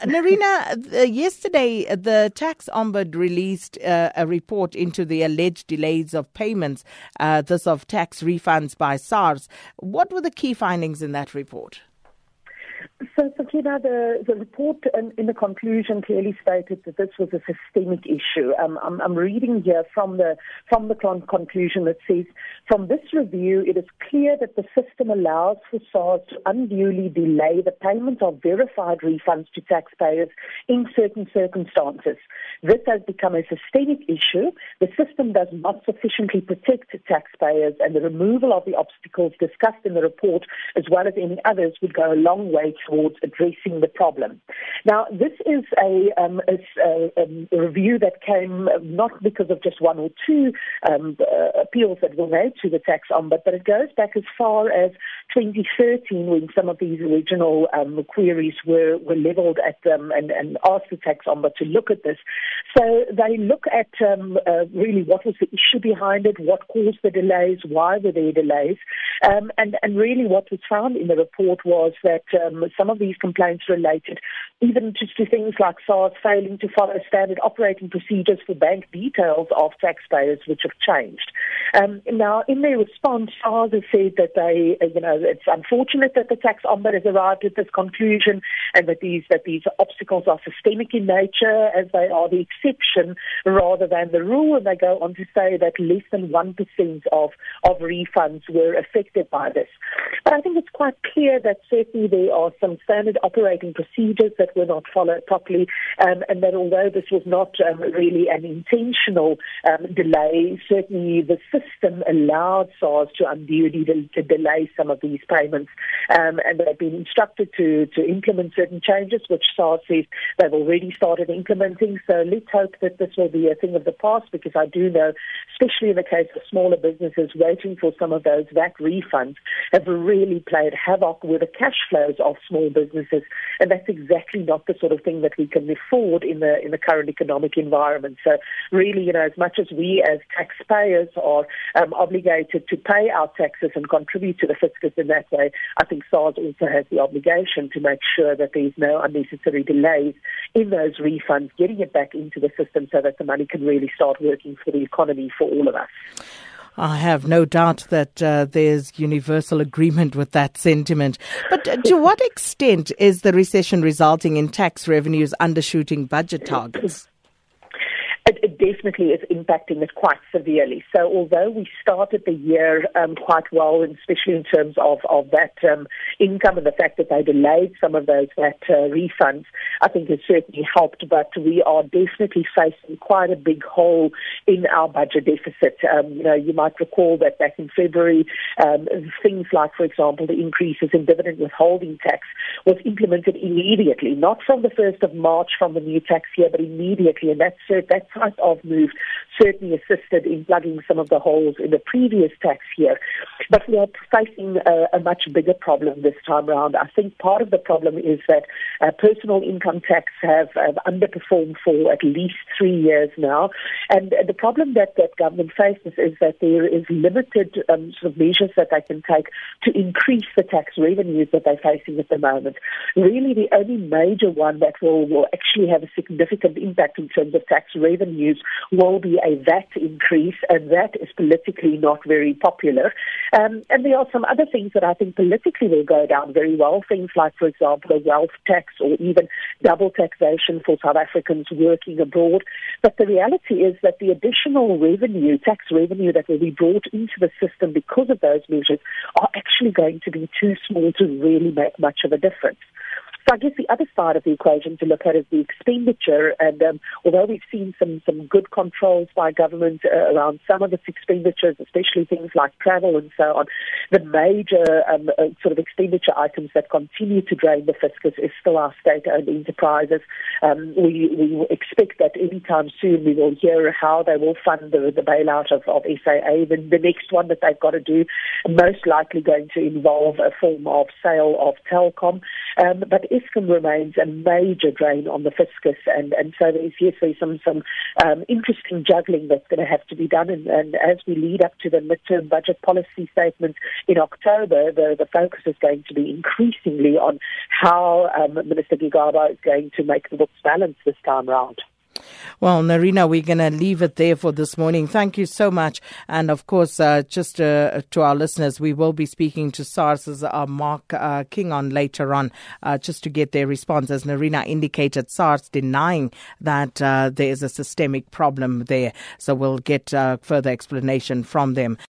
Nerina, uh, yesterday uh, the tax ombud released uh, a report into the alleged delays of payments, uh, this of tax refunds by SARS. What were the key findings in that report? So, Sakina, the, the report in, in, the conclusion clearly stated that this was a systemic issue. Um, I'm, I'm, reading here from the from the con- conclusion that says, from this review, it is clear that the system allows for SARS to unduly delay the payment of verified refunds to taxpayers in certain circumstances. This has become a systemic issue. The system does not sufficiently protect taxpayers, and the removal of the obstacles discussed in the report, as well as any others, would go a long way towards addressing the problem. Now, this is a, um, a, a, a review that came not because of just one or two um, uh, appeals that were made to the tax ombud, but it goes back as far as 2013 when some of these original um, queries were, were leveled at them and, and asked the tax ombud to look at this. So they look at um, uh, really what was the issue behind it, what caused the delays, why were there delays, um, and, and really what was found in the report was that um, some of these complaints related even just to things like SARS failing to follow standard operating procedures for bank details of taxpayers, which have changed. Um, now, in their response, SARS has said that they, uh, you know, it's unfortunate that the tax ombudsman has arrived at this conclusion and that these that these obstacles are systemic in nature, as they are the exception rather than the rule. And they go on to say that less than one percent of of refunds were affected by this. But I think it's quite clear that certainly there are some standard operating procedures that were not followed properly, um, and that although this was not um, really an intentional um, delay, certainly the system allowed SARS to unduly de- to delay some of these payments, um, and they've been instructed to, to implement certain changes, which SARS says they've already started implementing. So let's hope that this will be a thing of the past, because I do know, especially in the case of smaller businesses waiting for some of those VAT refunds, have really played havoc with the cash flows of small businesses, and that's exactly not the sort of thing that we can afford in the in the current economic environment. So, really, you know, as much as we as taxpayers are um, obligated to pay our taxes and contribute to the fiscus in that way, I think SARS also has the obligation to make sure that there's no unnecessary delays in those refunds, getting it back into the system so that the money can really start working for the economy for all of us. I have no doubt that uh, there's universal agreement with that sentiment. But uh, to what extent is the recession resulting in tax revenues undershooting budget targets? It, it definitely is impacting it quite severely. So although we started the year um, quite well, and especially in terms of, of that um, income and the fact that they delayed some of those that uh, refunds, I think has certainly helped. But we are definitely facing quite a big hole in our budget deficit. Um, you know, you might recall that back in February, um, things like, for example, the increases in dividend withholding tax was implemented immediately, not from the 1st of March from the new tax year, but immediately. And that's, that's type of move certainly assisted in plugging some of the holes in the previous tax year. But we are facing a, a much bigger problem this time around. I think part of the problem is that uh, personal income tax have, have, underperformed for at least three years now. And uh, the problem that, that government faces is that there is limited um, sort of measures that they can take to increase the tax revenues that they're facing at the moment. Really, the only major one that will, will actually have a significant impact in terms of tax revenues will be a VAT increase, and that is politically not very popular. Um, and there are some other things that I think politically will go down very well. Things like, for example, a wealth tax or even double taxation for South Africans working abroad. But the reality is that the additional revenue, tax revenue that will be brought into the system because of those measures are actually going to be too small to really make much of a difference. So I guess the other side of the equation to look at is the expenditure. And um, although we've seen some, some good controls by government uh, around some of its expenditures, especially things like travel and so on, the major um, uh, sort of expenditure items that continue to drain the fiscus is still our state-owned enterprises. Um, we, we expect that anytime soon we will hear how they will fund the, the bailout of, of SAA. The, the next one that they've got to do, most likely going to involve a form of sale of Telkom. Um, but Eskom remains a major drain on the fiscus, and, and so there's yes, there's some some um, interesting juggling that's going to have to be done, and, and as we lead up to the midterm budget policy statement in October, the, the focus is going to be increasingly on how um, Minister Gigaba is going to make the books balance this time round. Well, Nerina, we're going to leave it there for this morning. Thank you so much. And of course, uh, just uh, to our listeners, we will be speaking to SARS's uh, Mark uh, Kingon later on uh, just to get their response. As Nerina indicated, SARS denying that uh, there is a systemic problem there. So we'll get further explanation from them.